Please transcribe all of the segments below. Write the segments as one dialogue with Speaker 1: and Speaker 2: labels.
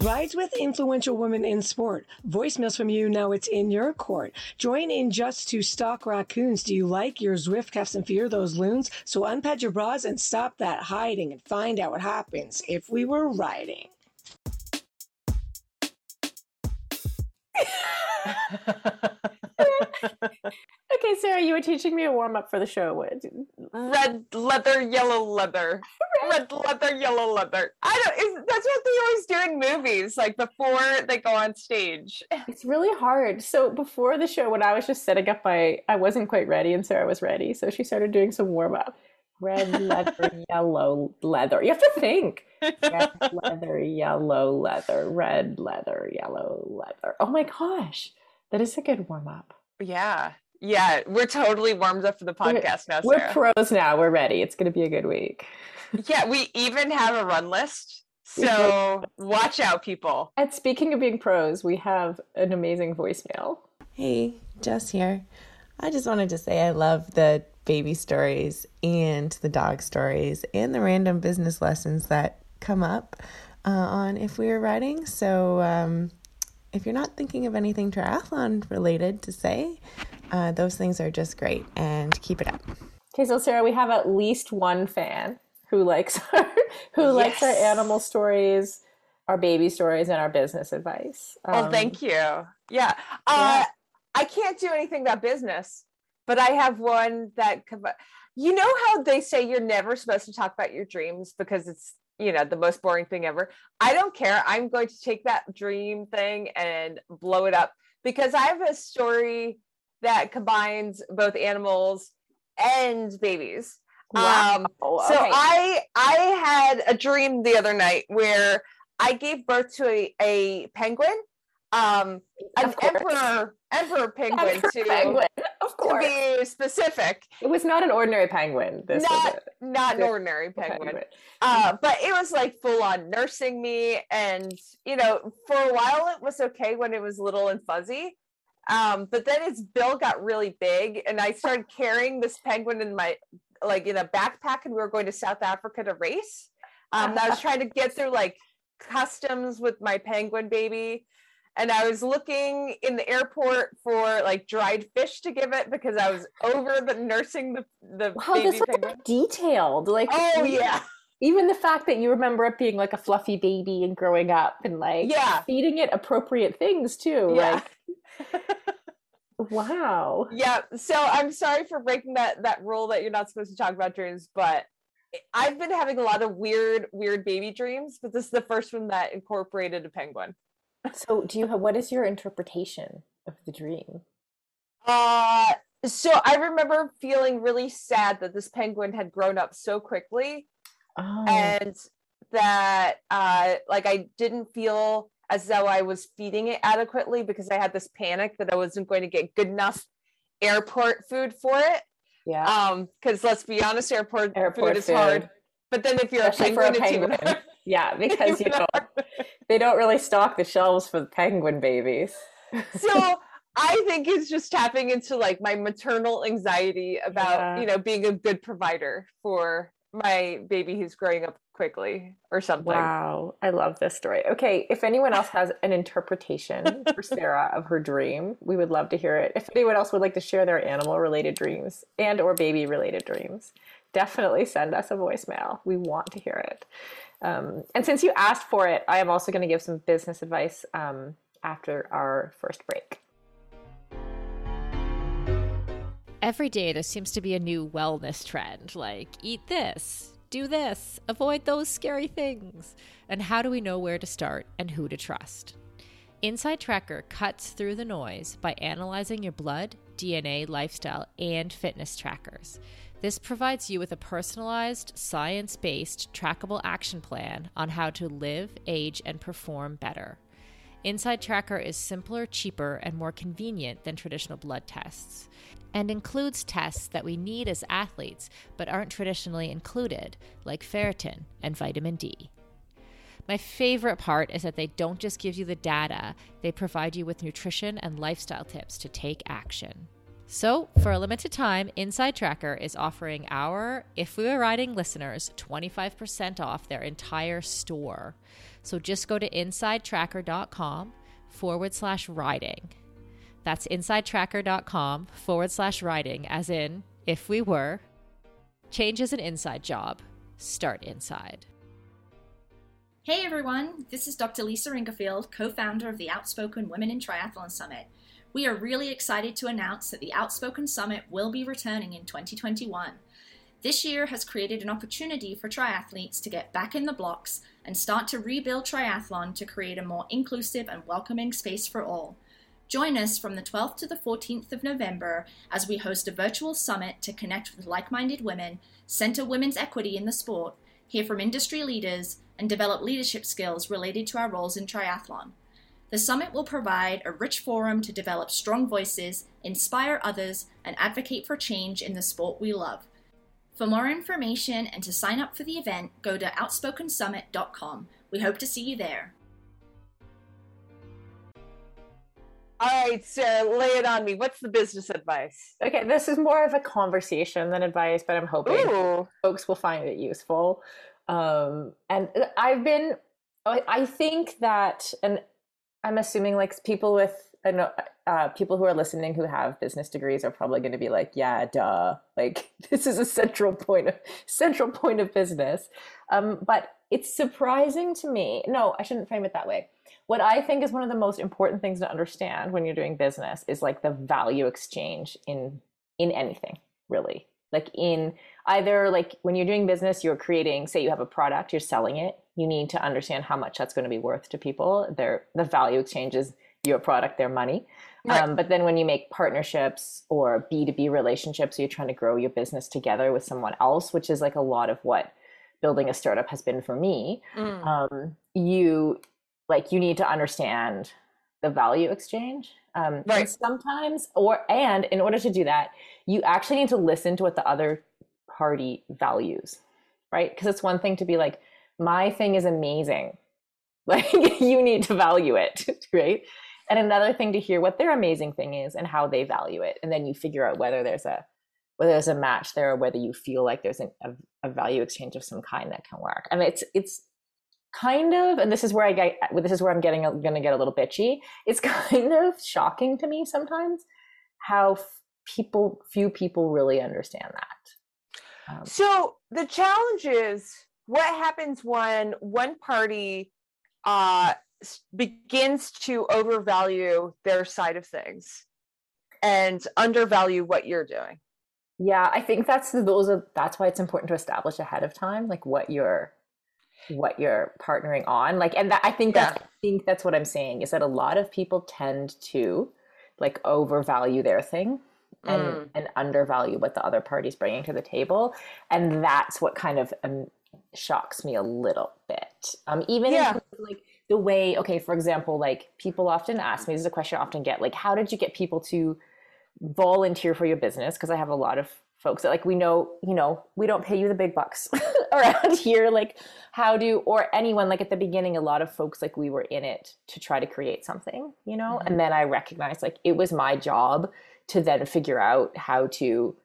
Speaker 1: Rides with influential women in sport. Voicemails from you. Now it's in your court. Join in just to stalk raccoons. Do you like your Zwift cuffs and fear those loons? So unpad your bras and stop that hiding and find out what happens if we were riding.
Speaker 2: okay, Sarah, you were teaching me a warm up for the show.
Speaker 3: Red leather, yellow leather. Red leather, yellow leather. I don't. Is, that's what they always do in movies, like before they go on stage.
Speaker 2: It's really hard. So before the show, when I was just setting up my, I wasn't quite ready, and Sarah was ready, so she started doing some warm up. Red leather, yellow leather. You have to think. Red leather, yellow leather, red leather, yellow leather. Oh my gosh, that is a good warm up.
Speaker 3: Yeah. Yeah, we're totally warmed up for the podcast now.
Speaker 2: Sarah. We're pros now. We're ready. It's going to be a good week.
Speaker 3: yeah, we even have a run list. So watch out, people.
Speaker 2: And speaking of being pros, we have an amazing voicemail.
Speaker 4: Hey, Jess here. I just wanted to say I love the baby stories and the dog stories and the random business lessons that come up uh, on If We Were Riding. So, um, if you're not thinking of anything triathlon related to say, uh, those things are just great and keep it up.
Speaker 2: Okay, so Sarah, we have at least one fan who likes our who yes. likes our animal stories, our baby stories, and our business advice.
Speaker 3: Um, oh, thank you. Yeah. Uh, yeah. I can't do anything about business, but I have one that you know how they say you're never supposed to talk about your dreams because it's you know the most boring thing ever i don't care i'm going to take that dream thing and blow it up because i have a story that combines both animals and babies wow. um so okay. i i had a dream the other night where i gave birth to a, a penguin um an emperor emperor penguin emperor to, penguin, of course. to be specific.
Speaker 2: It was not an ordinary penguin.
Speaker 3: This not not an ordinary penguin. penguin. Uh, but it was like full on nursing me, and you know, for a while it was okay when it was little and fuzzy. Um, but then his bill got really big, and I started carrying this penguin in my like in a backpack, and we were going to South Africa to race. Um, I was trying to get through like customs with my penguin baby and I was looking in the airport for like dried fish to give it because I was over the nursing the the
Speaker 2: wow, baby this was penguin. detailed. Like
Speaker 3: oh yeah.
Speaker 2: Even the fact that you remember it being like a fluffy baby and growing up and like
Speaker 3: yeah.
Speaker 2: feeding it appropriate things too. Yeah. Like wow.
Speaker 3: Yeah. So I'm sorry for breaking that that rule that you're not supposed to talk about dreams, but I've been having a lot of weird, weird baby dreams, but this is the first one that incorporated a penguin
Speaker 2: so do you have what is your interpretation of the dream
Speaker 3: uh so i remember feeling really sad that this penguin had grown up so quickly oh. and that uh like i didn't feel as though i was feeding it adequately because i had this panic that i wasn't going to get good enough airport food for it
Speaker 2: yeah
Speaker 3: um because let's be honest airport, airport food is food. hard but then if you're Especially a penguin, a penguin. it's even
Speaker 2: yeah because you know they don't really stock the shelves for the penguin babies.
Speaker 3: so I think it's just tapping into like my maternal anxiety about, yeah. you know, being a good provider for my baby who's growing up quickly or something.
Speaker 2: Wow. I love this story. Okay. If anyone else has an interpretation for Sarah of her dream, we would love to hear it. If anyone else would like to share their animal related dreams and or baby related dreams, definitely send us a voicemail. We want to hear it. Um, and since you asked for it, I am also going to give some business advice um, after our first break.
Speaker 5: Every day, there seems to be a new wellness trend like eat this, do this, avoid those scary things. And how do we know where to start and who to trust? InsideTracker cuts through the noise by analyzing your blood, DNA, lifestyle, and fitness trackers. This provides you with a personalized, science based, trackable action plan on how to live, age, and perform better. InsideTracker is simpler, cheaper, and more convenient than traditional blood tests, and includes tests that we need as athletes but aren't traditionally included, like ferritin and vitamin D. My favorite part is that they don't just give you the data, they provide you with nutrition and lifestyle tips to take action. So, for a limited time, InsideTracker is offering our If We Were Riding listeners 25% off their entire store. So just go to insidetracker.com forward slash riding. That's insidetracker.com forward slash riding, as in, if we were. Change is an inside job. Start inside.
Speaker 6: Hey everyone, this is Dr. Lisa Ingarfield, co founder of the Outspoken Women in Triathlon Summit. We are really excited to announce that the Outspoken Summit will be returning in 2021. This year has created an opportunity for triathletes to get back in the blocks and start to rebuild triathlon to create a more inclusive and welcoming space for all. Join us from the 12th to the 14th of November as we host a virtual summit to connect with like minded women, center women's equity in the sport, hear from industry leaders, and develop leadership skills related to our roles in triathlon. The summit will provide a rich forum to develop strong voices, inspire others, and advocate for change in the sport we love. For more information and to sign up for the event, go to outspokensummit.com. We hope to see you there.
Speaker 3: All right, Sarah, lay it on me. What's the business advice?
Speaker 2: Okay, this is more of a conversation than advice, but I'm hoping
Speaker 3: Ooh.
Speaker 2: folks will find it useful. Um, and I've been, I I think that, and I'm assuming like people with, I know, uh, people who are listening who have business degrees are probably going to be like, yeah, duh. Like this is a central point of central point of business. Um, but it's surprising to me. No, I shouldn't frame it that way. What I think is one of the most important things to understand when you're doing business is like the value exchange in in anything, really. Like in either like when you're doing business, you're creating, say you have a product, you're selling it, you need to understand how much that's going to be worth to people. Their the value exchange is your product, their money.
Speaker 3: Right.
Speaker 2: Um, but then when you make partnerships or B2B relationships, you're trying to grow your business together with someone else, which is like a lot of what building a startup has been for me.
Speaker 3: Mm.
Speaker 2: Um, you like you need to understand the value exchange. Um,
Speaker 3: Right.
Speaker 2: sometimes, or and in order to do that, you actually need to listen to what the other party values, right? Because it's one thing to be like, my thing is amazing. Like you need to value it, right? And another thing to hear what their amazing thing is and how they value it, and then you figure out whether there's a whether there's a match there or whether you feel like there's an, a, a value exchange of some kind that can work. I mean, it's it's kind of, and this is where I get this is where I'm getting going to get a little bitchy. It's kind of shocking to me sometimes how f- people few people really understand that. Um,
Speaker 3: So the challenge is what happens when one party uh, begins to overvalue their side of things and undervalue what you're doing.
Speaker 2: Yeah, I think that's those are that's why it's important to establish ahead of time, like what you're what you're partnering on. Like, and that, I think that's I think that's what I'm saying is that a lot of people tend to like overvalue their thing and
Speaker 3: Mm.
Speaker 2: and undervalue what the other party's bringing to the table, and that's what kind of um, shocks me a little bit. Um, even
Speaker 3: Yeah.
Speaker 2: of, like the way, okay, for example, like people often ask me, this is a question I often get, like, how did you get people to volunteer for your business because I have a lot of folks that like we know, you know, we don't pay you the big bucks around here. Like, how do or anyone like at the beginning, a lot of folks like we were in it to try to create something, you know, and then I recognized like it was my job to then figure out how to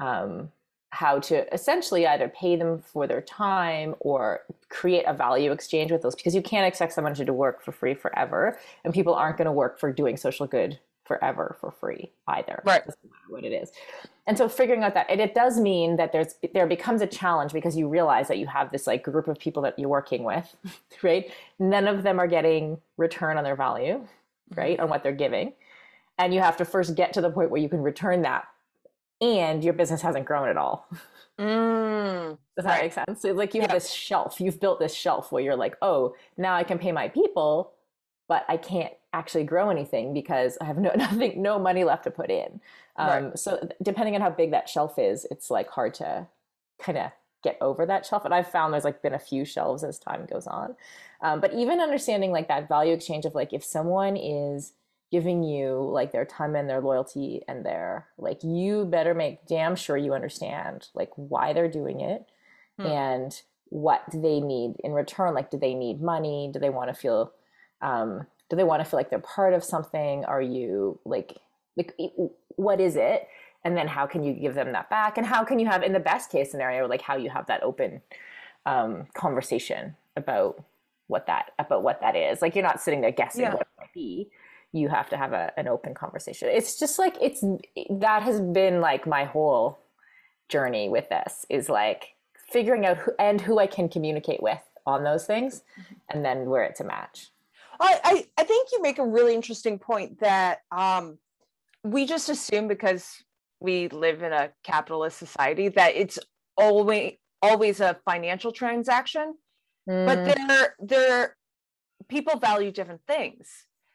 Speaker 2: um how to essentially either pay them for their time or create a value exchange with those because you can't expect someone to do work for free forever and people aren't going to work for doing social good forever for free either.
Speaker 3: Right.
Speaker 2: matter what it is. And so figuring out that and it does mean that there's there becomes a challenge because you realize that you have this like group of people that you're working with right? None of them are getting return on their value right on what they're giving. And you have to first get to the point where you can return that and your business hasn't grown at all.
Speaker 3: Mm.
Speaker 2: does that make sense? So like you have this shelf, you've built this shelf where you're like, oh, now I can pay my people, but I can't actually grow anything because I have no nothing, no money left to put in. Um,
Speaker 3: Right.
Speaker 2: So depending on how big that shelf is, it's like hard to kind of get over that shelf. And I've found there's like been a few shelves as time goes on. Um, but even understanding like that value exchange of like if someone is giving you like their time and their loyalty and their like you better make damn sure you understand like why they're doing it hmm. and what do they need in return like do they need money do they want to feel um do they want to feel like they're part of something? Are you like like what is it? And then how can you give them that back? And how can you have in the best case scenario like how you have that open um, conversation about what that about what that is? Like you're not sitting there guessing yeah. what it might be. You have to have a, an open conversation. It's just like it's that has been like my whole journey with this is like figuring out who and who i can communicate with on those things mm-hmm. and then where it's a match
Speaker 3: I, I, I think you make a really interesting point that um, we just assume because we live in a capitalist society that it's always always a financial transaction mm. but there there people value different things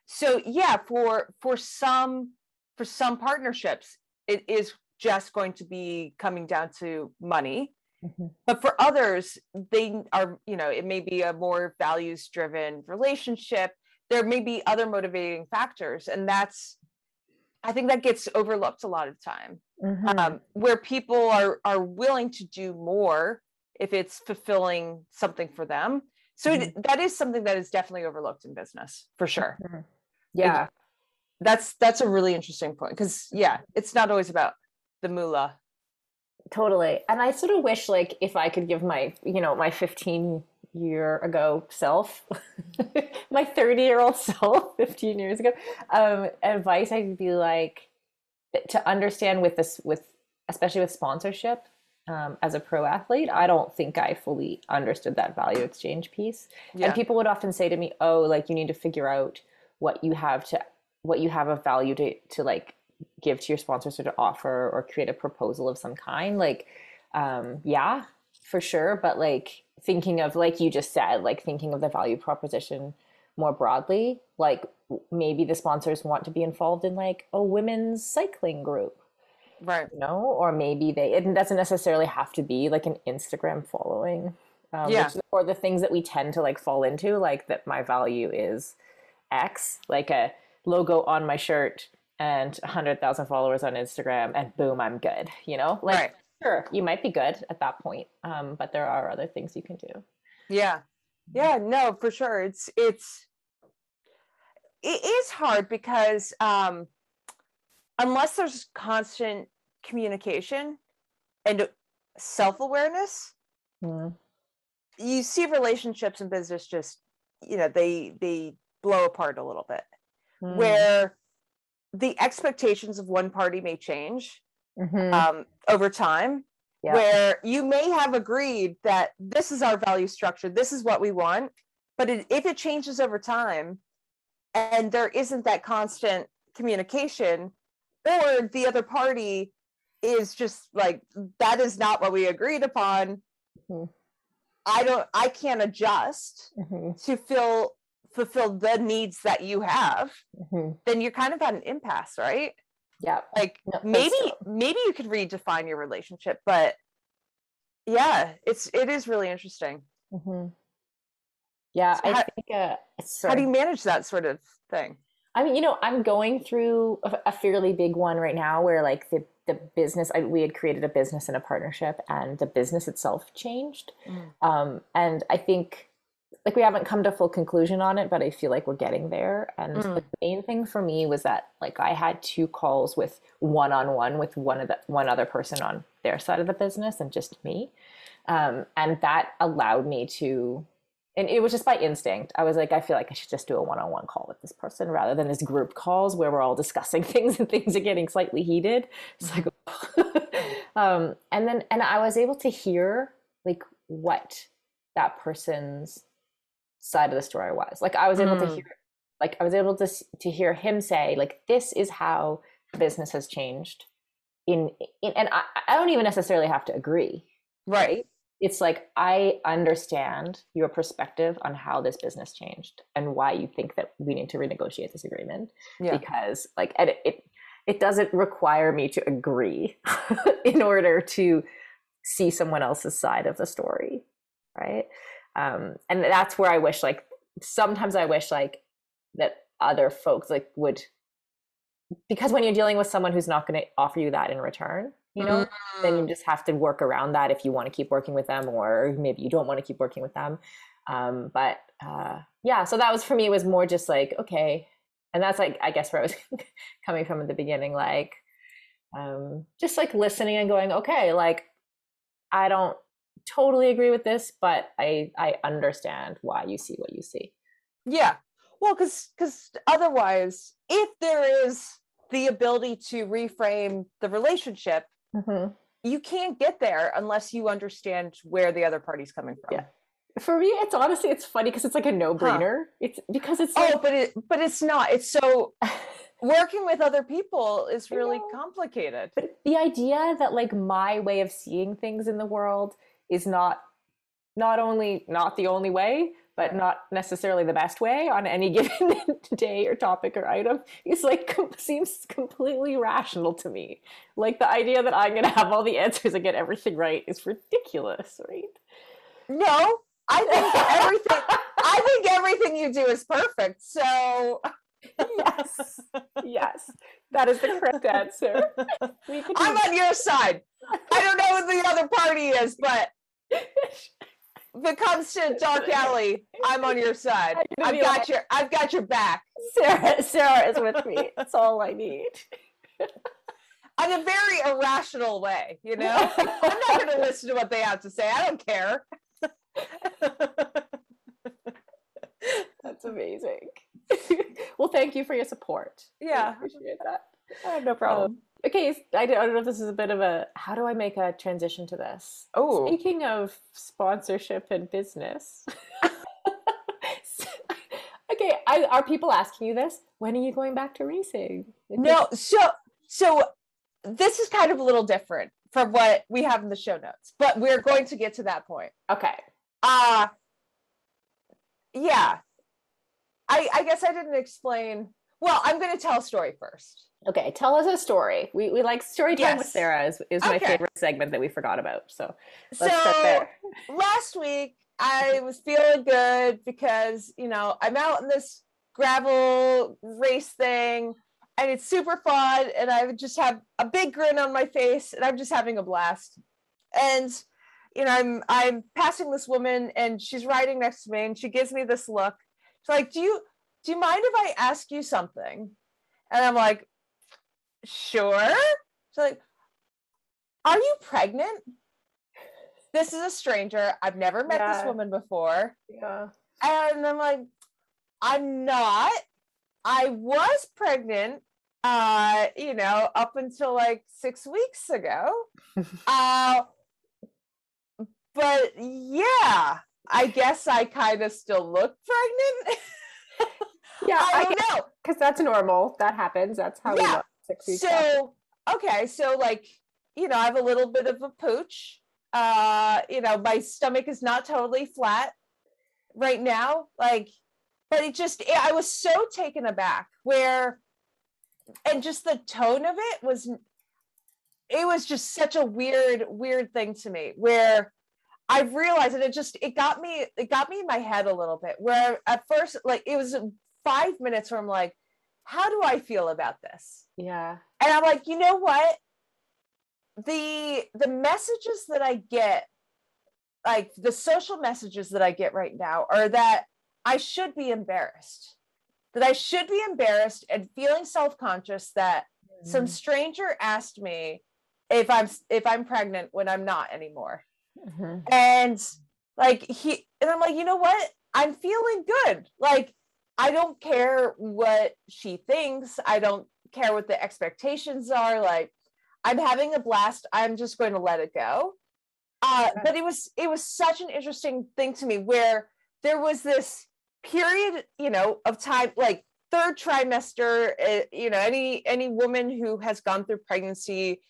Speaker 3: so yeah for for some for some partnerships it is just going to be coming down to money mm-hmm. but for others they are you know it may be a more values driven relationship there may be other motivating factors and that's I think that gets overlooked a lot of time, mm-hmm. um, where people are are willing to do more if it's fulfilling something for them. So mm-hmm. it, that is something that is definitely overlooked in business for sure.
Speaker 2: Mm-hmm. Yeah,
Speaker 3: it, that's that's a really interesting point because yeah, it's not always about the moolah.
Speaker 2: Totally, and I sort of wish like if I could give my you know my fifteen year ago self, my 30 year old self 15 years ago, um, advice I'd be like to understand with this, with especially with sponsorship um, as a pro athlete, I don't think I fully understood that value exchange piece. Yeah. And people would often say to me, "Oh, like you need to figure out what you have to, what you have of value to to like give to your sponsors or to offer or create a proposal of some kind." Like, um, yeah, for sure, but like thinking of like you just said like thinking of the value proposition more broadly like maybe the sponsors want to be involved in like a women's cycling group
Speaker 3: right
Speaker 2: you know or maybe they it doesn't necessarily have to be like an instagram following um,
Speaker 3: yeah.
Speaker 2: Which, or the things that we tend to like fall into like that my value is x like a logo on my shirt and 100,000 followers on Instagram and boom I'm good you know? Like
Speaker 3: right.
Speaker 2: Sure. you might be good at that point um, but there are other things you can do.
Speaker 3: Yeah. Yeah no for sure. It's it's it is hard because um unless there's constant communication and self-awareness mm. you see relationships in business just you know they they blow apart a little bit. Mm. where the expectations of one party may change mm-hmm. um, over time yeah. where you may have agreed that this is our value structure this is what we want but it, if it changes over time and there isn't that constant communication or the other party is just like that is not what we agreed upon mm-hmm. i don't i can't adjust mm-hmm. to fill fulfill the needs that you have mm-hmm. then you're kind of at an impasse right?
Speaker 2: Yeah
Speaker 3: like no, maybe maybe you could redefine your relationship but yeah it's it is really interesting.
Speaker 2: Mm-hmm. yeah so i
Speaker 3: how,
Speaker 2: think uh,
Speaker 3: how do you manage that sort of thing?
Speaker 2: I mean you know i'm going through a, a fairly big one right now where like the the business I, we had created a business and a partnership and the business itself changed. Mm. um, and i think like we haven't come to full conclusion on it but i feel like we're getting there. And mm. the main thing for me was that like i had two calls with one-on-one with one of the one other person on their side of the business and just me. Um, and that allowed me to and it was just by instinct. I was like i feel like i should just do a one-on-one call with this person rather than this group calls where we're all discussing things and things are getting slightly heated. It's like um, and then and i was able to hear like what that person's side of the story was. Like I was able mm. to hear like I was able to to hear him say like this is how business has changed in, in and I, I don't even necessarily have to agree.
Speaker 3: Right.
Speaker 2: It's like I understand your perspective on how this business changed and why you think that we need to renegotiate this agreement.
Speaker 3: Yeah.
Speaker 2: Because like it, it it doesn't require me to agree in order to see someone else's side of the story right um and that's where i wish like sometimes i wish like that other folks like would because when you're dealing with someone who's not going to offer you that in return you know then
Speaker 3: Mm.
Speaker 2: you just have to work around that if you want to keep working with them or maybe you don't want to keep working with them um but uh yeah so that was for me it was more just like okay and that's like i guess where i was coming from at the beginning like um just like listening and going okay like i don't totally agree with this but i i understand why you see what you see
Speaker 3: Yeah. Well, because because otherwise, if there is the ability to reframe the relationship,
Speaker 2: Mhm.
Speaker 3: you can't get there unless you understand where the other party's coming from.
Speaker 2: Yeah. for me it's honestly it's funny because it's like a no-brainer it's because it's like
Speaker 3: Oh, but it but it's not. It's so working with other people is really complicated.
Speaker 2: But the idea that like my way of seeing things in the world is not not only not the only way, but not necessarily the best way on any given day or topic or item is like seems completely rational to me. Like the idea that I'm gonna have all the answers and get everything right is ridiculous, right?
Speaker 3: No, I think everything. I think everything you do is perfect. So
Speaker 2: yes, yes, that is the correct answer.
Speaker 3: I'm on your side. I don't know who the other party is, but if it comes to Dark Alley, I'm on your side. I've got
Speaker 2: like-
Speaker 3: your I've got your back.
Speaker 2: Sarah, Sarah is with me. That's all I need.
Speaker 3: In a very irrational way, you know? I'm not gonna listen to what they have to say. I don't care.
Speaker 2: That's amazing. well, thank you for your support. Yeah, I
Speaker 3: Yeah.
Speaker 2: appreciate that. I have no problem. Okay, I don't I don't know if this is a bit of a how do I make a transition to this?
Speaker 3: Oh.
Speaker 2: Speaking of sponsorship and business. okay, I, are people asking you this? When are you going back to racing?
Speaker 3: No, so so this is kind of a little different from what we have in the show notes, but we're going to get to that point.
Speaker 2: Okay.
Speaker 3: Uh yeah. I I guess I didn't explain. Well, I'm going to tell a story first.
Speaker 2: Okay, tell us a story. We, we like story time with
Speaker 3: Yes.
Speaker 2: Sarah is, is my
Speaker 3: Okay.
Speaker 2: favorite segment that we forgot about. So let's
Speaker 3: so
Speaker 2: start there.
Speaker 3: last week I was feeling good because you know I'm out in this gravel race thing and it's super fun and I just have a big grin on my face and I'm just having a blast. And you know I'm I'm passing this woman and she's riding next to me and she gives me this look. She's like, "Do you do you mind if I ask you something?" And I'm like, "Sure." She's like, "Are you pregnant?" this is a stranger. I've never met this woman before.
Speaker 2: Yeah.
Speaker 3: And I'm like, I'm not. I was pregnant, uh, you know, up until like six weeks ago. uh, but yeah, I guess I kind of still look pregnant.
Speaker 2: Yeah,
Speaker 3: I
Speaker 2: I
Speaker 3: know.
Speaker 2: because that's normal. That happens. That's how we
Speaker 3: Yeah.
Speaker 2: weeks. after.
Speaker 3: so okay so like you know i have a little bit of a pooch uh you know my stomach is not totally flat right now like but it just i was so taken aback where and just the tone of it was it was just such a weird weird thing to me where i realized and it just it got me it got me in my head a little bit where at first like it was five minutes where i'm like how do i feel about this?
Speaker 2: Yeah.
Speaker 3: and i'm like you know what? The the messages that i get like the social messages that i get right now are that i should be embarrassed that i should be embarrassed and feeling self-conscious that some stranger asked me if i'm if i'm pregnant when i'm not anymore.
Speaker 2: Mhm.
Speaker 3: and like he and i'm like you know what? I'm feeling good. Like i don't care what she thinks. I don't care what the expectations are. Like i'm having a blast. I'm just going to let it go. Uh but it was it was such an interesting thing to me where there was this period you know of time like third trimester uh, you know any any woman who has gone through pregnancy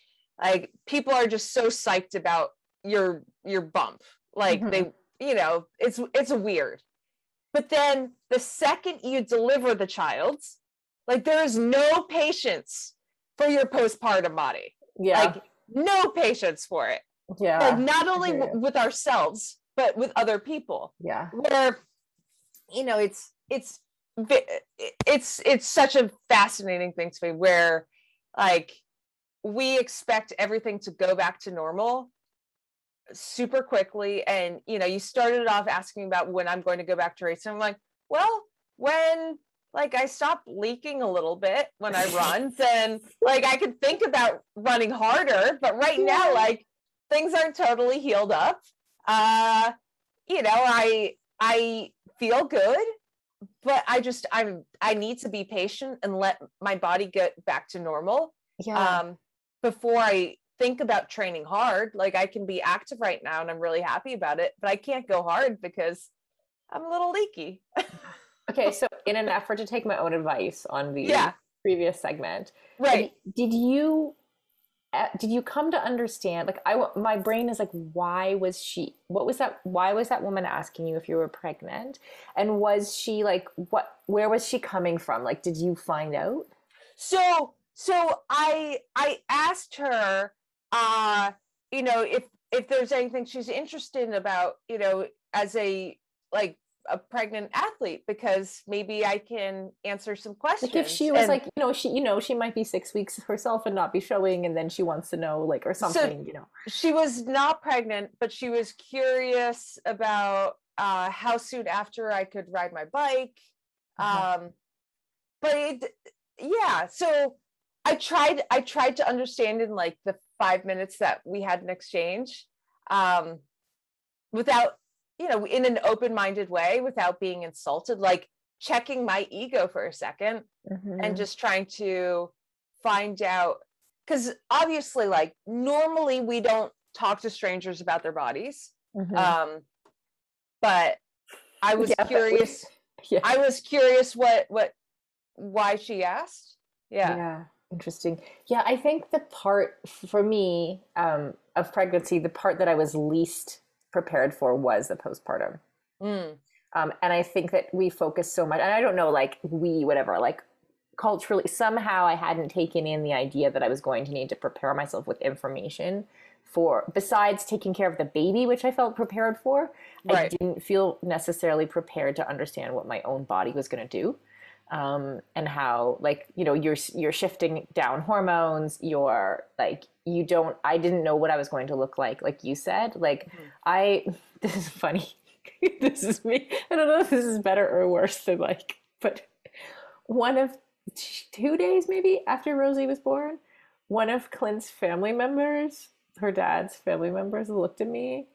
Speaker 3: like people are just so psyched about your your bump. Like
Speaker 2: Mhm.
Speaker 3: they you know it's it's weird but then the second you deliver the child like there is no patience for your postpartum body
Speaker 2: Yeah.
Speaker 3: like no patience for it
Speaker 2: Yeah.
Speaker 3: like not only w- with ourselves but with other people
Speaker 2: Yeah.
Speaker 3: where you know it's it's it's it's such a fascinating thing to me where like we expect everything to go back to normal super quickly and you know you started off asking about when i'm going to go back to racing i'm like well when like i stop leaking a little bit when i run then like i could think about running harder but right now like things aren't totally healed up. Uh you know i i feel good but i just i'm i need to be patient and let my body get back to normal.
Speaker 2: Yeah.
Speaker 3: um before i think about training hard like i can be active right now and i'm really happy about it but i can't go hard because i'm a little leaky
Speaker 2: okay. So, in an effort to take my own advice on the
Speaker 3: Yeah.
Speaker 2: previous segment,
Speaker 3: right
Speaker 2: did, did you uh, did you come to understand like i my brain is like why was she what was that why was that woman asking you if you were pregnant and was she like what where was she coming from like did you find out
Speaker 3: so so i i asked her uh you know if if there's anything she's interested in about you know as a like a pregnant athlete because maybe i can answer some questions
Speaker 2: like if she was
Speaker 3: And
Speaker 2: like you know she you know she might be six weeks herself and not be showing and then she wants to know like or something you know
Speaker 3: she was not pregnant but she was curious about uh how soon after i could ride my bike
Speaker 2: Uh-huh.
Speaker 3: um but it yeah so i tried i tried to understand in like the five minutes that we had an exchange um without you know in an open-minded way without being insulted like checking my ego for a second
Speaker 2: Mm-hmm.
Speaker 3: and just trying to find out because obviously like normally we don't talk to strangers about their bodies
Speaker 2: Mhm.
Speaker 3: um but i was
Speaker 2: Yeah, but we-
Speaker 3: curious
Speaker 2: yeah.
Speaker 3: i was curious what what why she asked Yeah.
Speaker 2: yeah interesting. Yeah i think the part for me um of pregnancy the part that i was least prepared for was the postpartum.
Speaker 3: Mm,
Speaker 2: um, and I think that we focus so much, and I don't know, like we, whatever, like culturally, somehow I hadn't taken in the idea that I was going to need to prepare myself with information for, besides taking care of the baby, which I felt prepared for, I didn't feel necessarily prepared to understand what my own body was going to do. Um, and how, like, you know, you're you're shifting down hormones. You're like, you don't. I didn't know what I was going to look like. Like you said, like I. This is funny. this is me. I don't know if this is better or worse than like, but one of two days maybe after Rosie was born, one of Clint's family members, her dad's family members, looked at me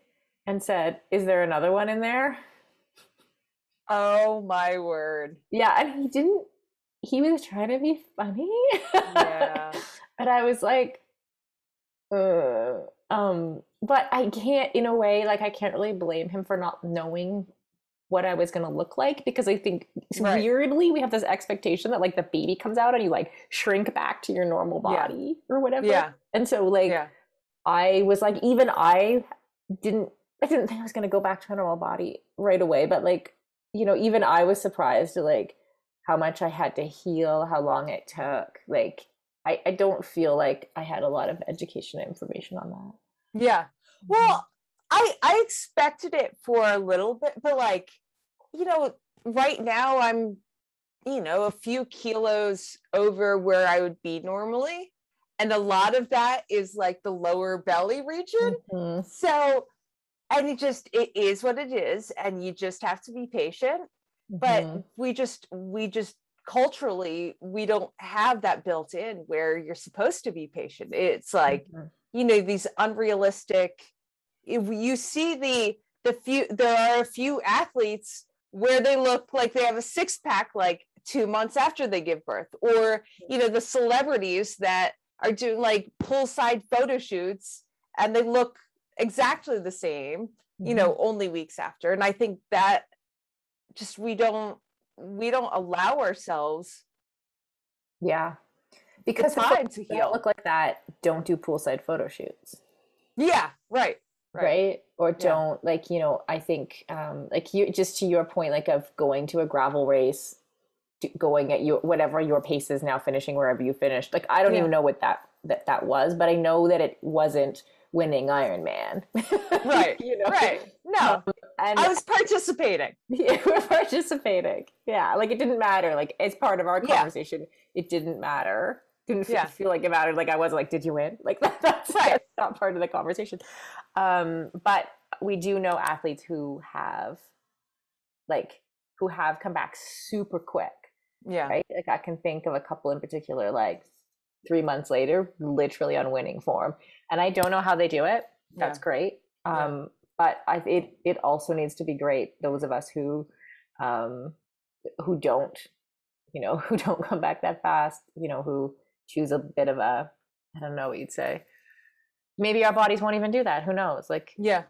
Speaker 2: and said, "Is there another one in there?"
Speaker 3: Oh my word
Speaker 2: Yeah, and he didn't. He was trying to be funny.
Speaker 3: yeah
Speaker 2: and I was like, uh, um, but I can't, in a way, like I can't really blame him for not knowing what I was gonna look like because I think
Speaker 3: Right.
Speaker 2: weirdly we have this expectation that like the baby comes out and you like shrink back to your normal
Speaker 3: Yeah.
Speaker 2: body or whatever.
Speaker 3: yeah
Speaker 2: And so like
Speaker 3: yeah
Speaker 2: I was like, even I didn't, I didn't think I was gonna go back to a normal body right away, but like, you know, even I was surprised at like how much I had to heal, how long it took. Like, I, I don't feel like I had a lot of education and information on that.
Speaker 3: yeah well i i expected it for a little bit but like you know right now i'm you know a few kilos over where i would be normally and a lot of that is like the lower belly region
Speaker 2: Mhm.
Speaker 3: so and it just it is what it is and you just have to be patient but
Speaker 2: Mhm.
Speaker 3: we just we just culturally we don't have that built in where you're supposed to be patient it's like
Speaker 2: Mhm.
Speaker 3: you know these unrealistic if you see the the few there are a few athletes where they look like they have a six pack like two months after they give birth or you know the celebrities that are doing like poolside photo shoots and they look exactly the same you know only weeks after and i think that just we don't we don't allow ourselves
Speaker 2: yeah. Because
Speaker 3: time to heal.
Speaker 2: look like that don't do poolside photo shoots.
Speaker 3: yeah right
Speaker 2: right,
Speaker 3: Right.
Speaker 2: or don't like you know i think um like you just to your point like of going to a gravel race going at your whatever your pace is now finishing wherever you finished like i don't
Speaker 3: Yeah.
Speaker 2: even know what that that that was but i know that it wasn't winning Ironman.
Speaker 3: Right.
Speaker 2: you know?
Speaker 3: Right. No,
Speaker 2: And
Speaker 3: I was participating.
Speaker 2: yeah, we're participating. Yeah, like it didn't matter. Like as part of our
Speaker 3: Yeah.
Speaker 2: conversation, it didn't matter. Didn't feel,
Speaker 3: Yeah.
Speaker 2: feel like it mattered. Like I wasn't like, did you win? Like that, that's,
Speaker 3: Right.
Speaker 2: that's not part of the conversation. Um, but we do know athletes who have, like, who have come back super quick.
Speaker 3: Yeah.
Speaker 2: Right? Like I can think of a couple in particular, like three months later, literally on winning form. And I don't know how they do it. That's
Speaker 3: Yeah.
Speaker 2: great.
Speaker 3: Yeah.
Speaker 2: Um, but I it it also needs to be great. Those of us who um who don't, you know, who don't come back that fast, you know, who choose a bit of a I don't know what you'd say. Maybe our bodies won't even do that. Who knows? Like,
Speaker 3: Yeah.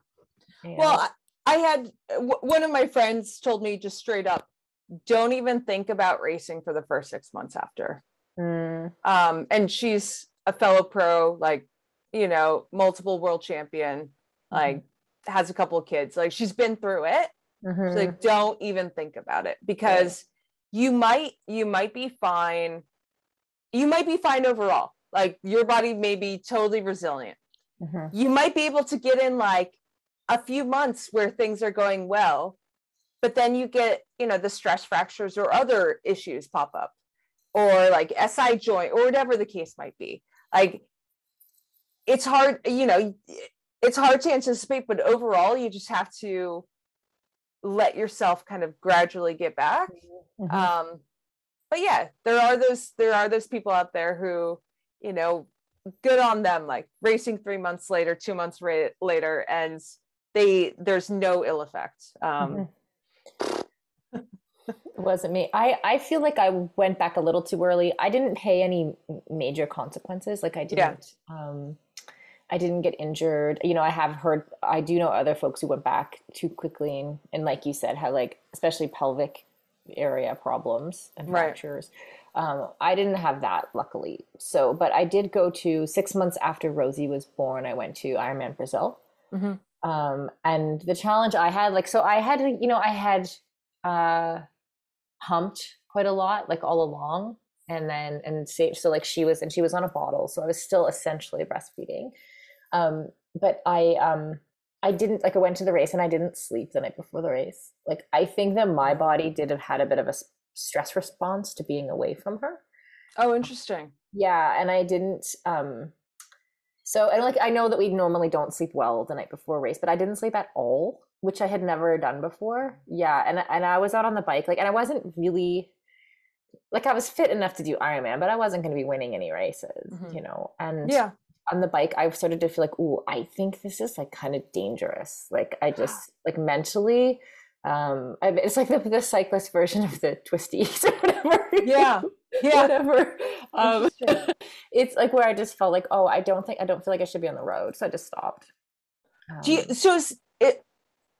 Speaker 2: you
Speaker 3: Well,
Speaker 2: know,
Speaker 3: I, I had w- one of my friends told me just straight up, don't even think about racing for the first six months after.
Speaker 2: Mm,
Speaker 3: Um, and she's a fellow pro, like, you know, multiple world champion, like has a couple of kids. Like she's been through it. She's
Speaker 2: mhm,
Speaker 3: like, don't even think about it because you might you might be fine. You might be fine overall. Like your body may be totally resilient.
Speaker 2: mhm.
Speaker 3: you might be able to get in like a few months where things are going well but then you get you know the stress fractures or other issues pop up or like si joint or whatever the case might be. Like it's hard you know it's hard to anticipate but overall you just have to let yourself kind of gradually get back.
Speaker 2: Mhm.
Speaker 3: um but yeah there are those there are those people out there who you know good on them like racing three months later two months ra- later and they there's no ill effect. Um
Speaker 2: It wasn't me. I I feel like I went back a little too early. I didn't pay any major consequences. Like I didn't um I didn't get injured. You know, I have heard I do know other folks who went back too quickly and, and like you said, had like especially pelvic area problems and
Speaker 3: Right.
Speaker 2: fractures. Um, I didn't have that luckily. So, but I did go to six months after Rosie was born. I went to Ironman Brazil
Speaker 3: mhm.
Speaker 2: um and the challenge i had like so i had you know i had uh humped quite a lot like all along and then and so, so like she was and she was on a bottle so i was still essentially breastfeeding. Um but i um i didn't like i went to the race and i didn't sleep the night before the race. Like i think that my body did have had a bit of a stress response to being away from her.
Speaker 3: Oh interesting.
Speaker 2: Yeah, and I didn't um so and like I know that we normally don't sleep well the night before a race, but I didn't sleep at all, which I had never done before. Yeah, and and I was out on the bike like and I wasn't really like I was fit enough to do Ironman, but I wasn't going to be winning any races,
Speaker 3: Mhm.
Speaker 2: you know. And
Speaker 3: yeah
Speaker 2: on the bike, I started to feel like, "Ooh, I think this is like kind of dangerous." Like I just like mentally um I, it's like the, the cyclist version of the twisties or whatever
Speaker 3: yeah yeah
Speaker 2: whatever. Um, it's like where I just felt like, oh, I don't think I don't feel like I should be on the road, so I just stopped.
Speaker 3: do you
Speaker 2: Um,
Speaker 3: so is it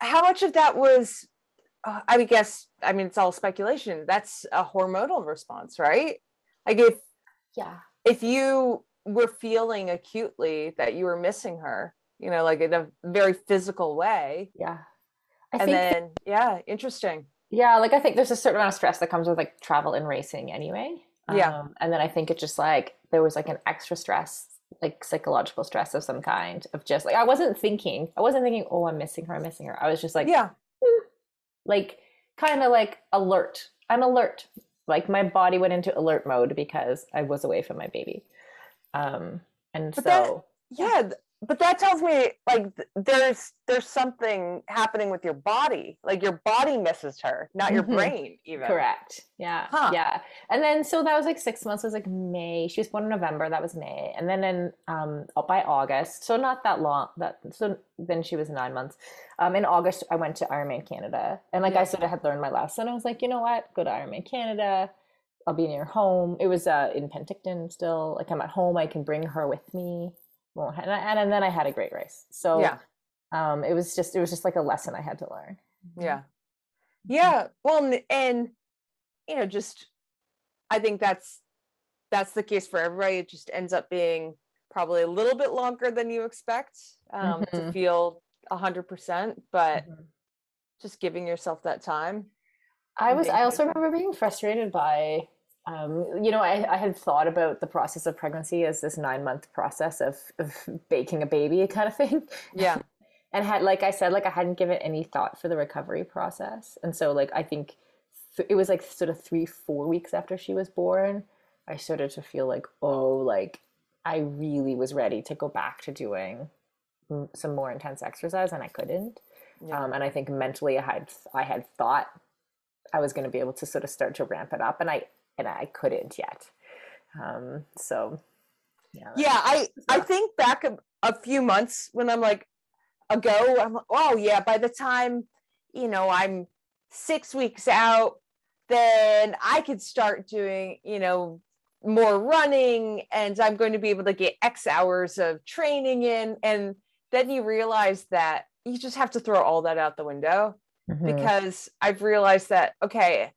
Speaker 3: how much of that was uh, i would guess i mean it's all speculation that's a hormonal response right like if
Speaker 2: yeah,
Speaker 3: if you were feeling acutely that you were missing her you know like in a very physical way
Speaker 2: yeah. I
Speaker 3: and
Speaker 2: think
Speaker 3: then yeah interesting
Speaker 2: yeah, like I think there's a certain amount of stress that comes with like travel and racing anyway.
Speaker 3: Yeah.
Speaker 2: Um, and then I think it just like there was like an extra stress, like psychological stress of some kind of just like I wasn't thinking, I wasn't thinking, oh, I'm missing her, I'm missing her. I was just like,
Speaker 3: yeah
Speaker 2: like kind of like alert. I'm alert. Like my body went into alert mode because I was away from my baby. Um, and
Speaker 3: But that-
Speaker 2: so
Speaker 3: yeah th- but that tells me like there's there's something happening with your body like your body misses her not your
Speaker 2: Mhm.
Speaker 3: brain even
Speaker 2: correct. Yeah.
Speaker 3: Huh.
Speaker 2: Yeah. And then so that was like six months was like May. She was born in November. That was May. And then in um by August, so not that long that so then she was nine months. Um in August I went to Ironman Canada. And like I sort of had learned my lesson. I was like, you know what? Go to Ironman Canada. I'll be near home. It was uh in Penticton still. Like I'm at home, I can bring her with me. Won't and, I, and then I had a great race. So
Speaker 3: yeah
Speaker 2: um it was just it was just like a lesson I had to learn.
Speaker 3: yeah yeah well and you know just i think that's that's the case for everybody it just ends up being probably a little bit longer than you expect um to
Speaker 2: Mhm.
Speaker 3: feel a hundred percent but
Speaker 2: Mhm.
Speaker 3: just giving yourself that time
Speaker 2: I was. I also remember being frustrated by um, you know, I, I had thought about the process of pregnancy as this nine month process of, of baking a baby kind of thing.
Speaker 3: Yeah.
Speaker 2: and had, like I said, like I hadn't given any thought for the recovery process. And so, like, I think th- it was like sort of three, four weeks after she was born, I started to feel like, oh, like I really was ready to go back to doing some more intense exercise and I couldn't.
Speaker 3: Yeah.
Speaker 2: Um, and I think mentally I had, I had thought I was going to be able to sort of start to ramp it up and I, and I couldn't yet. Um, so yeah.
Speaker 3: yeah i i think back a, a few months when i'm like ago i'm like, oh yeah by the time you know i'm six weeks out then i could start doing you know more running and i'm going to be able to get x hours of training in and then you realize that you just have to throw all that out the window
Speaker 2: Mhm.
Speaker 3: because I've realized that okay,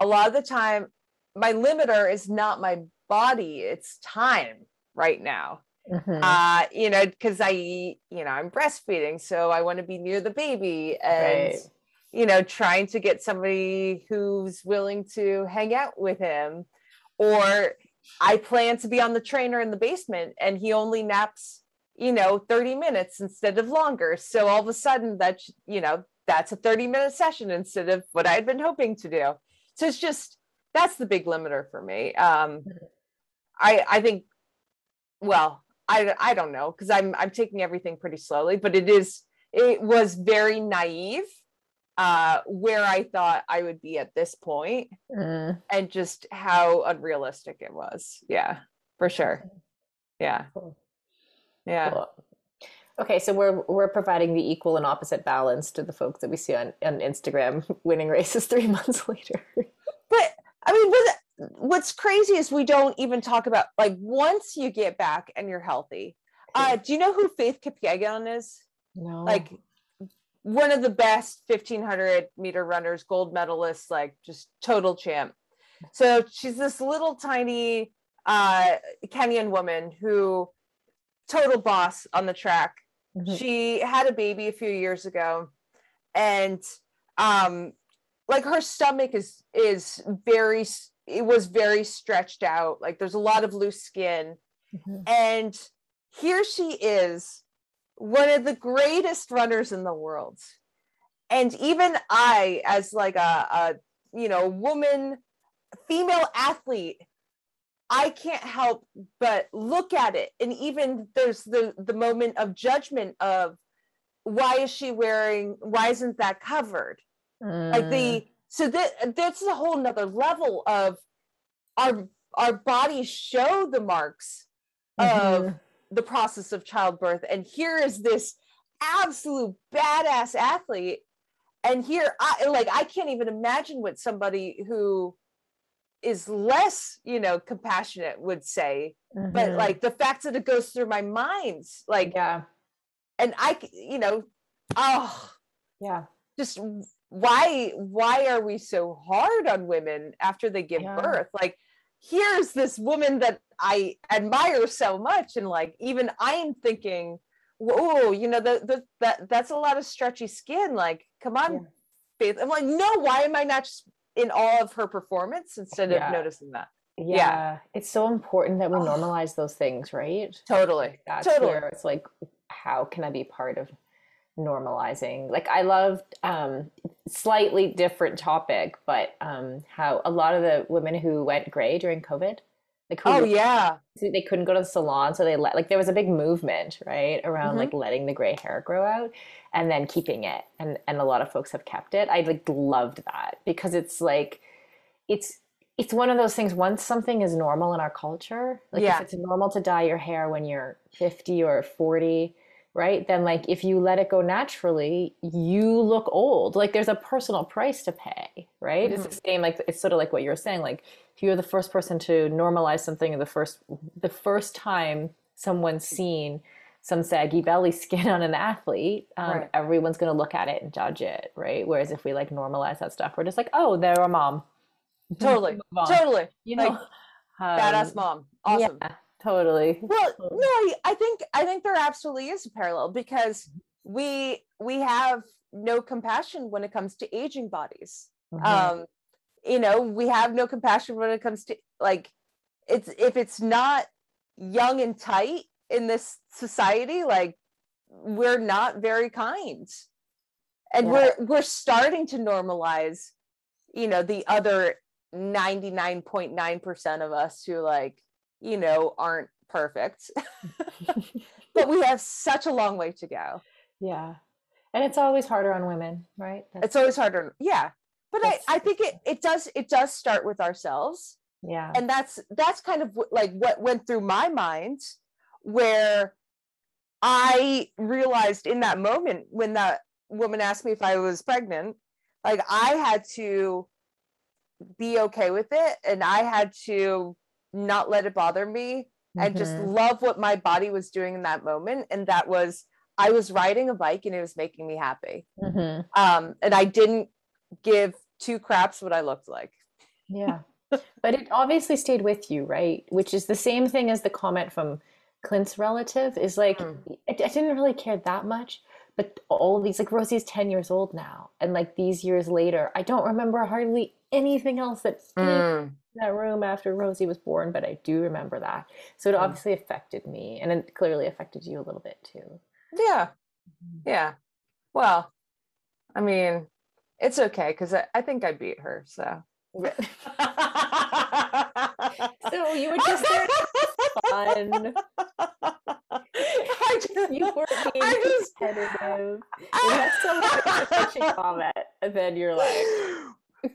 Speaker 3: a lot of the time my limiter is not my body, it's time right now.
Speaker 2: Mhm.
Speaker 3: Uh, you know, because I, you know, I'm breastfeeding, so I want to be near the baby and
Speaker 2: Right.
Speaker 3: you know, trying to get somebody who's willing to hang out with him. Or I plan to be on the trainer in the basement and he only naps, you know, 30 minutes instead of longer. So all of a sudden that, you know, that's a 30 minute session instead of what I'd been hoping to do. So it's just, that's the big limiter for me. Um, I, I think, well, I, I don't know because I'm, I'm taking everything pretty slowly, but it is, it was very naive uh, where I thought I would be at this point
Speaker 2: Mm.
Speaker 3: and just how unrealistic it was. Yeah, for sure. Yeah.
Speaker 2: Cool.
Speaker 3: Yeah.
Speaker 2: Cool. Okay, so we're we're providing the equal and opposite balance to the folks that we see on, on Instagram winning races three months later.
Speaker 3: I mean, what, what's crazy is we don't even talk about like once you get back and you're healthy. Uh, do you know who Faith Kipyegon is?
Speaker 2: No,
Speaker 3: Like one of the best 1500 meter runners, gold medalist, like just total champ. So she's this little tiny uh, Kenyan woman who total boss on the track.
Speaker 2: Mhm.
Speaker 3: She had a baby a few years ago, and um, like her stomach is is very it was very stretched out. Like there's a lot of loose skin,
Speaker 2: Mhm.
Speaker 3: and here she is, one of the greatest runners in the world. And even I, as like a, a you know woman, female athlete, I can't help but look at it. And even there's the the moment of judgment of why is she wearing why isn't that covered? Like
Speaker 2: Mm.
Speaker 3: the so that that's a whole nother level of our our bodies show the marks of
Speaker 2: Mhm.
Speaker 3: the process of childbirth. And here is this absolute badass athlete. And here I like I can't even imagine what somebody who is less, you know, compassionate would say. But
Speaker 2: Mhm.
Speaker 3: like the fact that it goes through my mind, like
Speaker 2: yeah,
Speaker 3: and I you know, oh
Speaker 2: yeah,
Speaker 3: just why why are we so hard on women after they give
Speaker 2: Yeah.
Speaker 3: birth? Like here's this woman that i admire so much and like even i'm thinking whoa you know that that that that's a lot of stretchy skin. Like come on
Speaker 2: Yeah.
Speaker 3: faith. I'm like no why am i not just in awe of her performance instead
Speaker 2: Yeah.
Speaker 3: of noticing that?
Speaker 2: Yeah, It's so important that we normalize those things, right?
Speaker 3: totally.
Speaker 2: That's
Speaker 3: totally.
Speaker 2: where it's like, how can I be part of normalizing? Like, I loved um, slightly different topic, but um, how a lot of the women who went gray during COVID, like who
Speaker 3: oh yeah
Speaker 2: they couldn't go to the salon, so they let like there was a big movement, right, around
Speaker 3: Mhm.
Speaker 2: like letting the gray hair grow out and then keeping it, and and a lot of folks have kept it. I like loved that because it's like, it's it's one of those things. Once something is normal in our culture, like
Speaker 3: Yeah.
Speaker 2: if it's normal to dye your hair when you're fifty or forty. Right then, like if you let it go naturally, you look old. Like there's a personal price to pay, right? It's the same. Like it's sort of like what you were saying. Like if you're the first person to normalize something the first the first time someone's seen some saggy belly skin on an athlete um,
Speaker 3: Right.
Speaker 2: everyone's going to look at it and judge it right whereas if we like normalize that stuff we're just like oh they're a mom
Speaker 3: totally
Speaker 2: on.
Speaker 3: totally
Speaker 2: you
Speaker 3: like,
Speaker 2: know
Speaker 3: badass
Speaker 2: Um,
Speaker 3: mom awesome
Speaker 2: yeah totally
Speaker 3: well no
Speaker 2: Totally.
Speaker 3: I, I think i think there absolutely is a parallel because we we have no compassion when it comes to aging bodies
Speaker 2: Mhm.
Speaker 3: um you know we have no compassion when it comes to like it's if it's not young and tight in this society like we're not very kind and
Speaker 2: Yeah.
Speaker 3: we're we're starting to normalize you know the other 99.9% of us who like you know aren't perfect but we have such a long way to go
Speaker 2: Yeah. And it's always harder on women, right? That's-
Speaker 3: it's always harder yeah but I, I think it, it does it does start with ourselves
Speaker 2: yeah.
Speaker 3: and that's that's kind of like what went through my mind where i realized in that moment when that woman asked me if i was pregnant like i had to be okay with it and i had to not let it bother me and just
Speaker 2: Mhm.
Speaker 3: love what my body was doing in that moment and that was i was riding a bike and it was making me happy
Speaker 2: Mhm.
Speaker 3: um and i didn't give two craps what i looked like
Speaker 2: Yeah. but it obviously stayed with you, right? Which is the same thing as the comment from Clint's relative is like,
Speaker 3: Mm.
Speaker 2: I, I didn't really care that much, but all these, like Rosie's 10 years old now. And like these years later, I don't remember hardly anything else that
Speaker 3: Mm.
Speaker 2: That room after Rosie was born, but I do remember that. So it
Speaker 3: Mm.
Speaker 2: obviously affected me and it clearly affected you a little bit too.
Speaker 3: Yeah. Yeah. Well, I mean, it's okay because I, I think I beat her. So.
Speaker 2: So you were just there fun.
Speaker 3: I just,
Speaker 2: You weren't being
Speaker 3: I just-
Speaker 2: competitive. You had some touchy comment, and then you're like,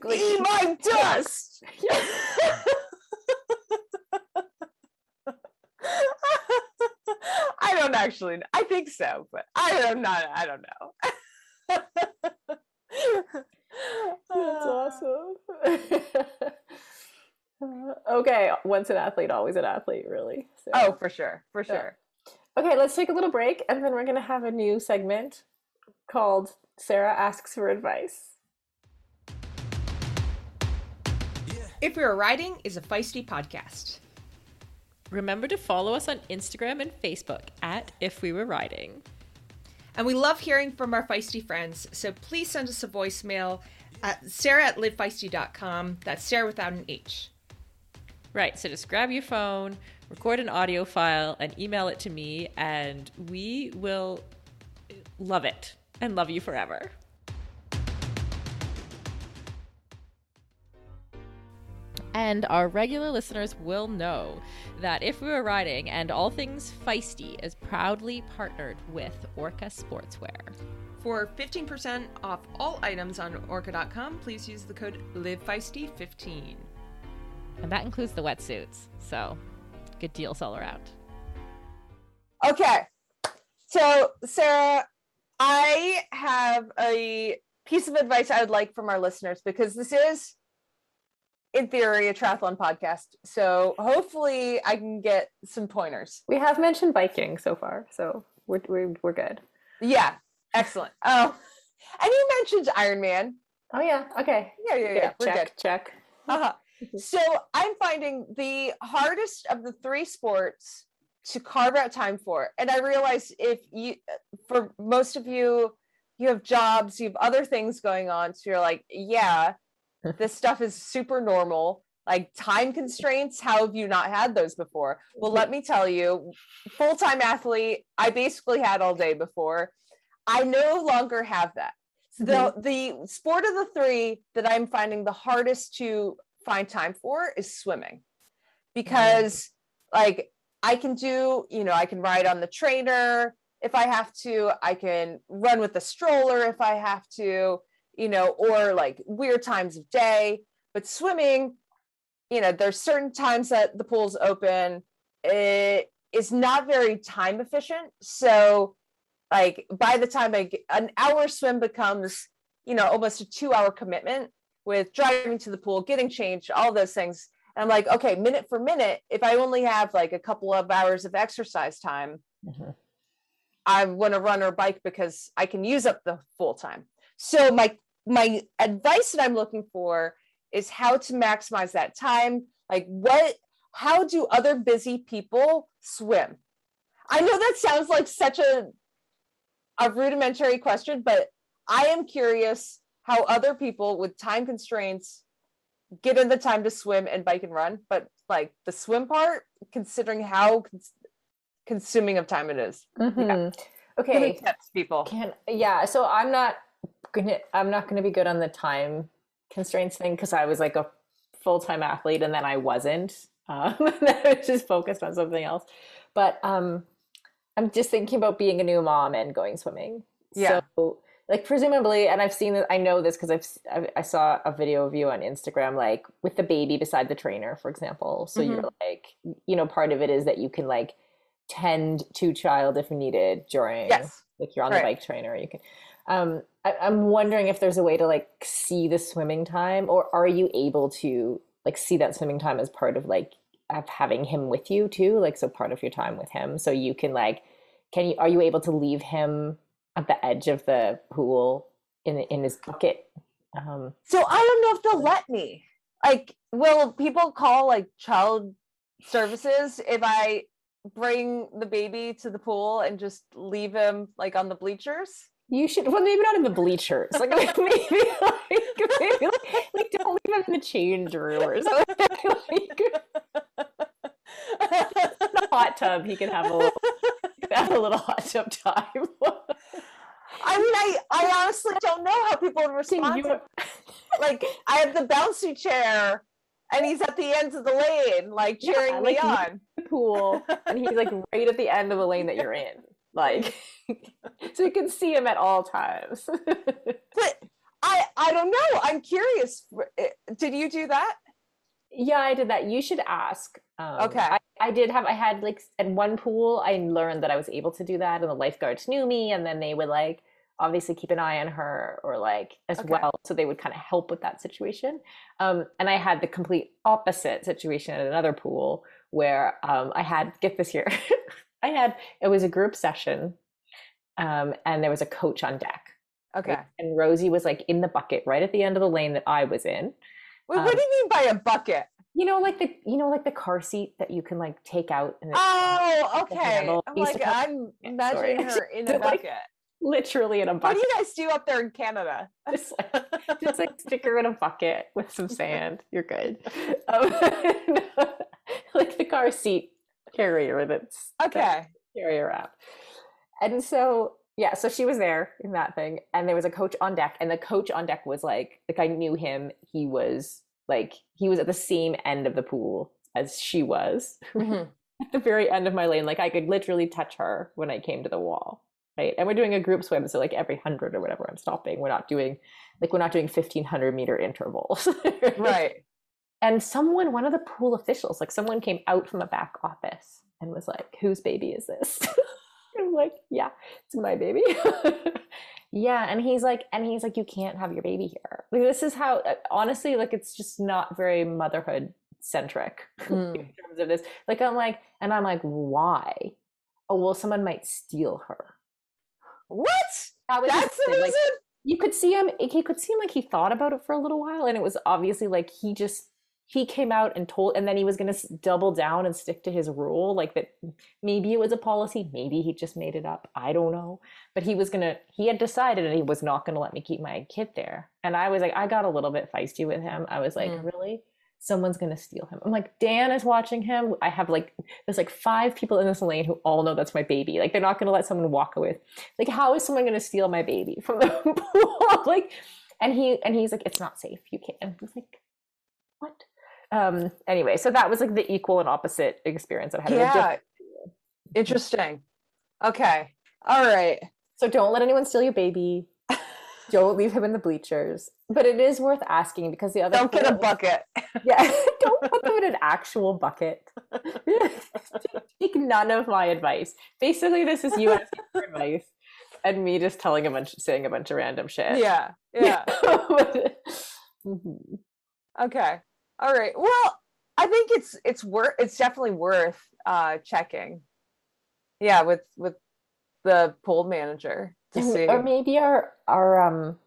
Speaker 2: like
Speaker 3: eat my dust. I don't actually. I think so, but I am not. I don't know.
Speaker 2: That's awesome. Okay, once an athlete, always an athlete, really. So.
Speaker 3: Oh, for sure, for
Speaker 2: Yeah.
Speaker 3: sure.
Speaker 2: Okay, let's take a little break, and then we're gonna have a new segment called Sarah asks for advice.
Speaker 7: If We Were Riding is a feisty podcast.
Speaker 5: Remember to follow us on Instagram and Facebook at If We Were Riding.
Speaker 7: And we love hearing from our feisty friends, so please send us a voicemail at sarah at livefeisty.com. That's Sarah without an H.
Speaker 5: Right, so just grab your phone, record an audio file, and email it to me, and we will love it and love you forever. And our regular listeners will know that If We Were Riding and All Things Feisty is proudly partnered with Orca Sportswear.
Speaker 7: For 15% off all items on orca.com, please use the code livefeisty15.
Speaker 5: And that includes the wetsuits. So, good deals all around.
Speaker 3: Okay. So, Sarah, I have a piece of advice I would like from our listeners because this is, in theory, a triathlon podcast. So, hopefully, I can get some pointers.
Speaker 2: We have mentioned biking so far, so we're we're, we're good.
Speaker 3: Yeah. Excellent. Oh, and you mentioned Iron Man.
Speaker 2: Oh yeah, okay.
Speaker 3: Yeah, yeah, yeah.
Speaker 2: Good,
Speaker 3: We're
Speaker 2: check,
Speaker 3: good.
Speaker 2: check.
Speaker 3: Uh-huh. So I'm finding the hardest of the three sports to carve out time for. And I realize if you, for most of you, you have jobs, you have other things going on. So you're like, yeah, this stuff is super normal. Like time constraints, how have you not had those before? Well, let me tell you, full time athlete, I basically had all day before. I no longer have that. So the, mm-hmm. the sport of the three that I'm finding the hardest to find time for is swimming because like I can do, you know, I can ride on the trainer if I have to, I can run with the stroller if I have to, you know, or like weird times of day. But swimming, you know, there's certain times that the pool's open. It is not very time efficient. So like by the time I get an hour swim becomes, you know, almost a two hour commitment with driving to the pool, getting changed, all those things. And I'm like, okay, minute for minute, if I only have like a couple of hours of exercise time,
Speaker 2: Mhm.
Speaker 3: I want to run or bike because I can use up the full time. So my my advice that I'm looking for is how to maximize that time. Like what how do other busy people swim? I know that sounds like such a a rudimentary question, but I am curious how other people with time constraints get in the time to swim and bike and run, but like the swim part, considering how cons- consuming of time it is.
Speaker 2: Mhm.
Speaker 3: Give me
Speaker 2: Okay.
Speaker 3: tips, people.
Speaker 2: Can yeah, so I'm not gonna I'm not gonna be good on the time constraints thing because I was like a full time athlete and then I wasn't. Um, I was just focused on something else. But um, I'm just thinking about being a new mom and going swimming.
Speaker 3: Yeah.
Speaker 2: So like presumably, and I've seen that I know this because I've I, I saw a video of you on Instagram, like with the baby beside the trainer, for example. So you're like, you know, part of it is that you can like tend to child if needed during
Speaker 3: Yes.
Speaker 2: like you're on
Speaker 3: Right.
Speaker 2: the bike trainer you can um I, i'm wondering if there's a way to like see the swimming time or are you able to like see that swimming time as part of like of having him with you too like so part of your time with him so you can like can you are you able to leave him at the edge of the pool in in his bucket um
Speaker 3: So I don't know if they'll let me. Like, will people call like child services if I bring the baby to the pool and just leave him like on the bleachers?
Speaker 2: You should well maybe not in the bleachers like maybe like maybe like, like don't leave him in the change room or something like, a hot tub he can have a little have a little hot tub time
Speaker 3: I mean, I I honestly don't know how people would respond. to like I have the bouncy chair and he's at the end of the lane, like
Speaker 2: Yeah,
Speaker 3: cheering
Speaker 2: like,
Speaker 3: me on.
Speaker 2: the pool and he's like right at the end of the lane that you're in like so you can see him at all times
Speaker 3: But I I don't know. I'm curious. Did you do that?
Speaker 2: yeah i did that you should ask um,
Speaker 3: Okay.
Speaker 2: I, I did have i had like at one pool i learned that i was able to do that and the lifeguards knew me and then they would like obviously keep an eye on her or like as
Speaker 3: Okay.
Speaker 2: well so they would kind of help with that situation um, and i had the complete opposite situation at another pool where um, i had get this here i had it was a group session um, and there was a coach on deck right?
Speaker 3: Okay.
Speaker 2: and rosie was like in the bucket right at the end of the lane that i was in
Speaker 3: Wait,
Speaker 2: Um,
Speaker 3: what do you mean by a bucket?
Speaker 2: you know like the you know like the car seat that you can like take out and
Speaker 3: Oh, okay. I'm like, I'm
Speaker 2: Yeah,
Speaker 3: imagining
Speaker 2: sorry.
Speaker 3: her in a
Speaker 2: Like,
Speaker 3: bucket.
Speaker 2: literally in a bucket.
Speaker 3: What do you guys do up there in Canada?
Speaker 2: just like just like stick her in a bucket with some sand. You're good. Um, like the car seat carrier that's that
Speaker 3: Okay.
Speaker 2: carrier app. And so yeah, so she was there in that thing, and there was a coach on deck, and the coach on deck was like like I knew him. He was like he was at the same end of the pool as she was.
Speaker 3: Mhm.
Speaker 2: at the very end of my lane. Like I could literally touch her when I came to the wall. Right. And we're doing a group swim. So like every hundred or whatever, I'm stopping. We're not doing like we're not doing 1500 meter intervals.
Speaker 3: Right.
Speaker 2: And someone, one of the pool officials, like someone came out from a back office and was like, whose baby is this? I'm like, yeah, it's my baby. yeah. And he's like, and he's like, you can't have your baby here. Like, this is how, uh, honestly, like, it's just not very motherhood centric
Speaker 3: Mm.
Speaker 2: in terms of this. Like, I'm like, and I'm like, why? Oh, well, someone might steal her.
Speaker 3: What?
Speaker 2: That was
Speaker 3: That's the
Speaker 2: thing, like,
Speaker 3: reason?
Speaker 2: you could see him he could seem like he thought about it for a little while and it was obviously like he just he came out and told and then he was going to double down and stick to his rule like that maybe it was a policy maybe he just made it up i don't know. But he was going to he had decided that he was not going to let me keep my kid there. And i was like i got a little bit feisty with him. I was like
Speaker 3: Mm.
Speaker 2: really? Someone's going to steal him. I'm like dan is watching him. I have like there's like five people in this lane who all know that's my baby. Like they're not going to let someone walk away like how is someone going to steal my baby from the pool? Like and he and he's like it's not safe. You can't. And I was like what um anyway so that was like the equal and opposite experience that i had
Speaker 3: Yeah. Interesting. Okay. All right.
Speaker 2: so don't let anyone steal your baby don't leave him in the bleachers but it is worth asking because the other
Speaker 3: Don't get a bucket.
Speaker 2: yeah don't put them in an actual bucket take none of my advice basically this is you asking for advice and me just telling a bunch saying a bunch of random shit
Speaker 3: Yeah. Yeah.
Speaker 2: Mhm.
Speaker 3: Okay. All right. Well, I think it's it's worth it's definitely worth uh checking. Yeah, with with the pool manager to see.
Speaker 2: or maybe our our um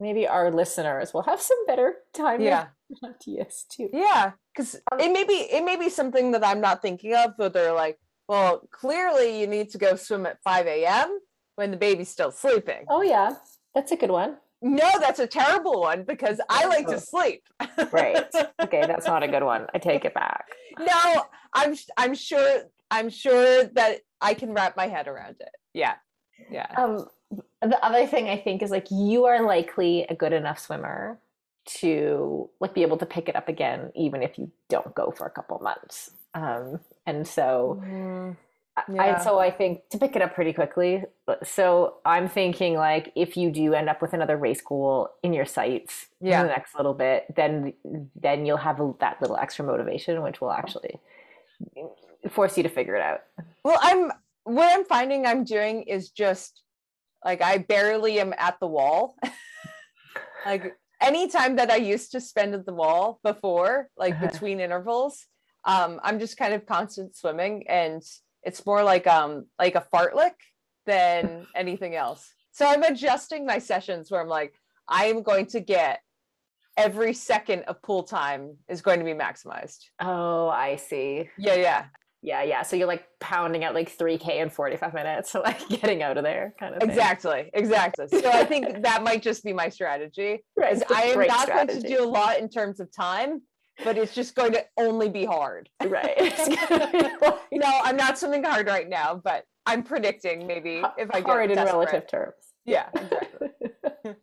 Speaker 2: maybe our listeners will have some better time
Speaker 3: Yeah.
Speaker 2: ideas too
Speaker 3: Yeah, because it may be it may be something that I'm not thinking of, but they're like, well, clearly you need to go swim at 5 a.m. when the baby's still sleeping.
Speaker 2: oh yeah that's a good one
Speaker 3: no, that's a terrible one because I like to sleep.
Speaker 2: Right. Okay, that's not a good one. I take it back.
Speaker 3: no, I'm I'm sure I'm sure that I can wrap my head around it. Yeah. Yeah.
Speaker 2: Um, the other thing I think is like you are likely a good enough swimmer to like be able to pick it up again even if you don't go for a couple months. Um, and so
Speaker 3: Mm, Yeah.
Speaker 2: so I think to pick it up pretty quickly. So I'm thinking like if you do end up with another race goal in your sights
Speaker 3: Yeah.
Speaker 2: in the next little bit, then then you'll have a, that little extra motivation, which will actually force you to figure it out.
Speaker 3: Well, I'm what I'm finding I'm doing is just like I barely am at the wall. like anytime that I used to spend at the wall before, like
Speaker 2: Uh-huh.
Speaker 3: between intervals, um, I'm just kind of constant swimming and it's more like um like a fartlek than anything else. So I'm adjusting my sessions where I'm like, I am going to get every second of pool time is going to be maximized.
Speaker 2: Oh, I see.
Speaker 3: Yeah, yeah.
Speaker 2: Yeah, yeah. So you're like pounding out like 3K in 45 minutes. So like getting out of there kind of thing.
Speaker 3: Exactly, exactly. So I think that might just be my strategy.
Speaker 2: Right.
Speaker 3: is
Speaker 2: it's a
Speaker 3: I am not going to do a lot in terms of time, but it's just going to only be hard.
Speaker 2: Right. Be like
Speaker 3: No, I'm not swimming hard right now, but I'm predicting maybe if I get
Speaker 2: hard in relative terms.
Speaker 3: Yeah, exactly.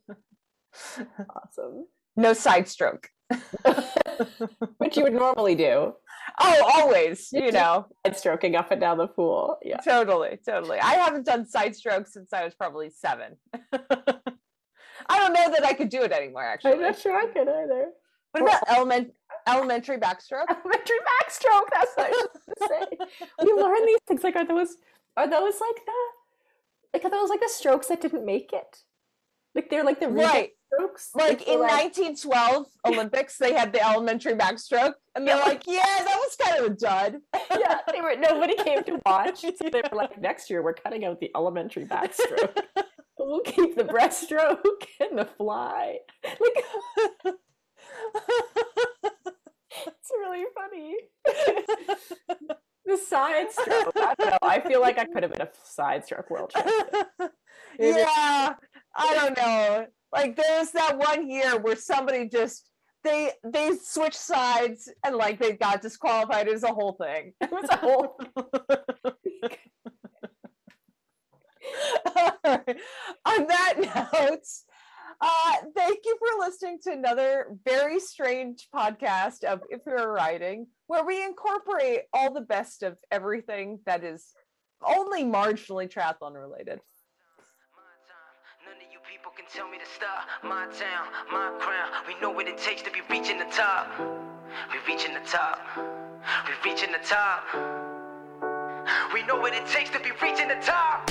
Speaker 2: awesome.
Speaker 3: No side stroke.
Speaker 2: Which you would normally do.
Speaker 3: Oh, always, you know,
Speaker 2: And stroking up and down the pool. Yeah.
Speaker 3: totally, totally. I haven't done side stroke since I was probably seven. I don't know that I could do it anymore, actually.
Speaker 2: I'm not sure I could either.
Speaker 3: What about element, elementary backstroke?
Speaker 2: Elementary backstroke. That's what I was gonna say. We learn these things. Like, are those are those like the like are those like the strokes that didn't make it? Like they're like the
Speaker 3: Right.
Speaker 2: strokes.
Speaker 3: like
Speaker 2: they're
Speaker 3: in 1912 Olympics, they had the elementary backstroke, and they're
Speaker 2: Yeah.
Speaker 3: like, "Yeah, that was kind of a dud."
Speaker 2: yeah, they were nobody came to watch. So they were like, next year we're cutting out the elementary backstroke. we'll keep the breaststroke and the fly. Like it's really funny. the side stroke. I don't know. I feel like I could have been a side stroke world champion.
Speaker 3: Yeah, I don't know. Like there was that one year where somebody just they they switched sides and like they got disqualified. It was a whole thing.
Speaker 2: It was a whole
Speaker 3: On that note, uh, thank you for listening to another very strange podcast of If You're Writing, where we incorporate all the best of everything that is only marginally triathlon related.
Speaker 8: None of you people can tell me to stop. My town, my crown. We know what it takes to be reaching the top. We reaching the top. We reaching the top. We know what it takes to be reaching the top.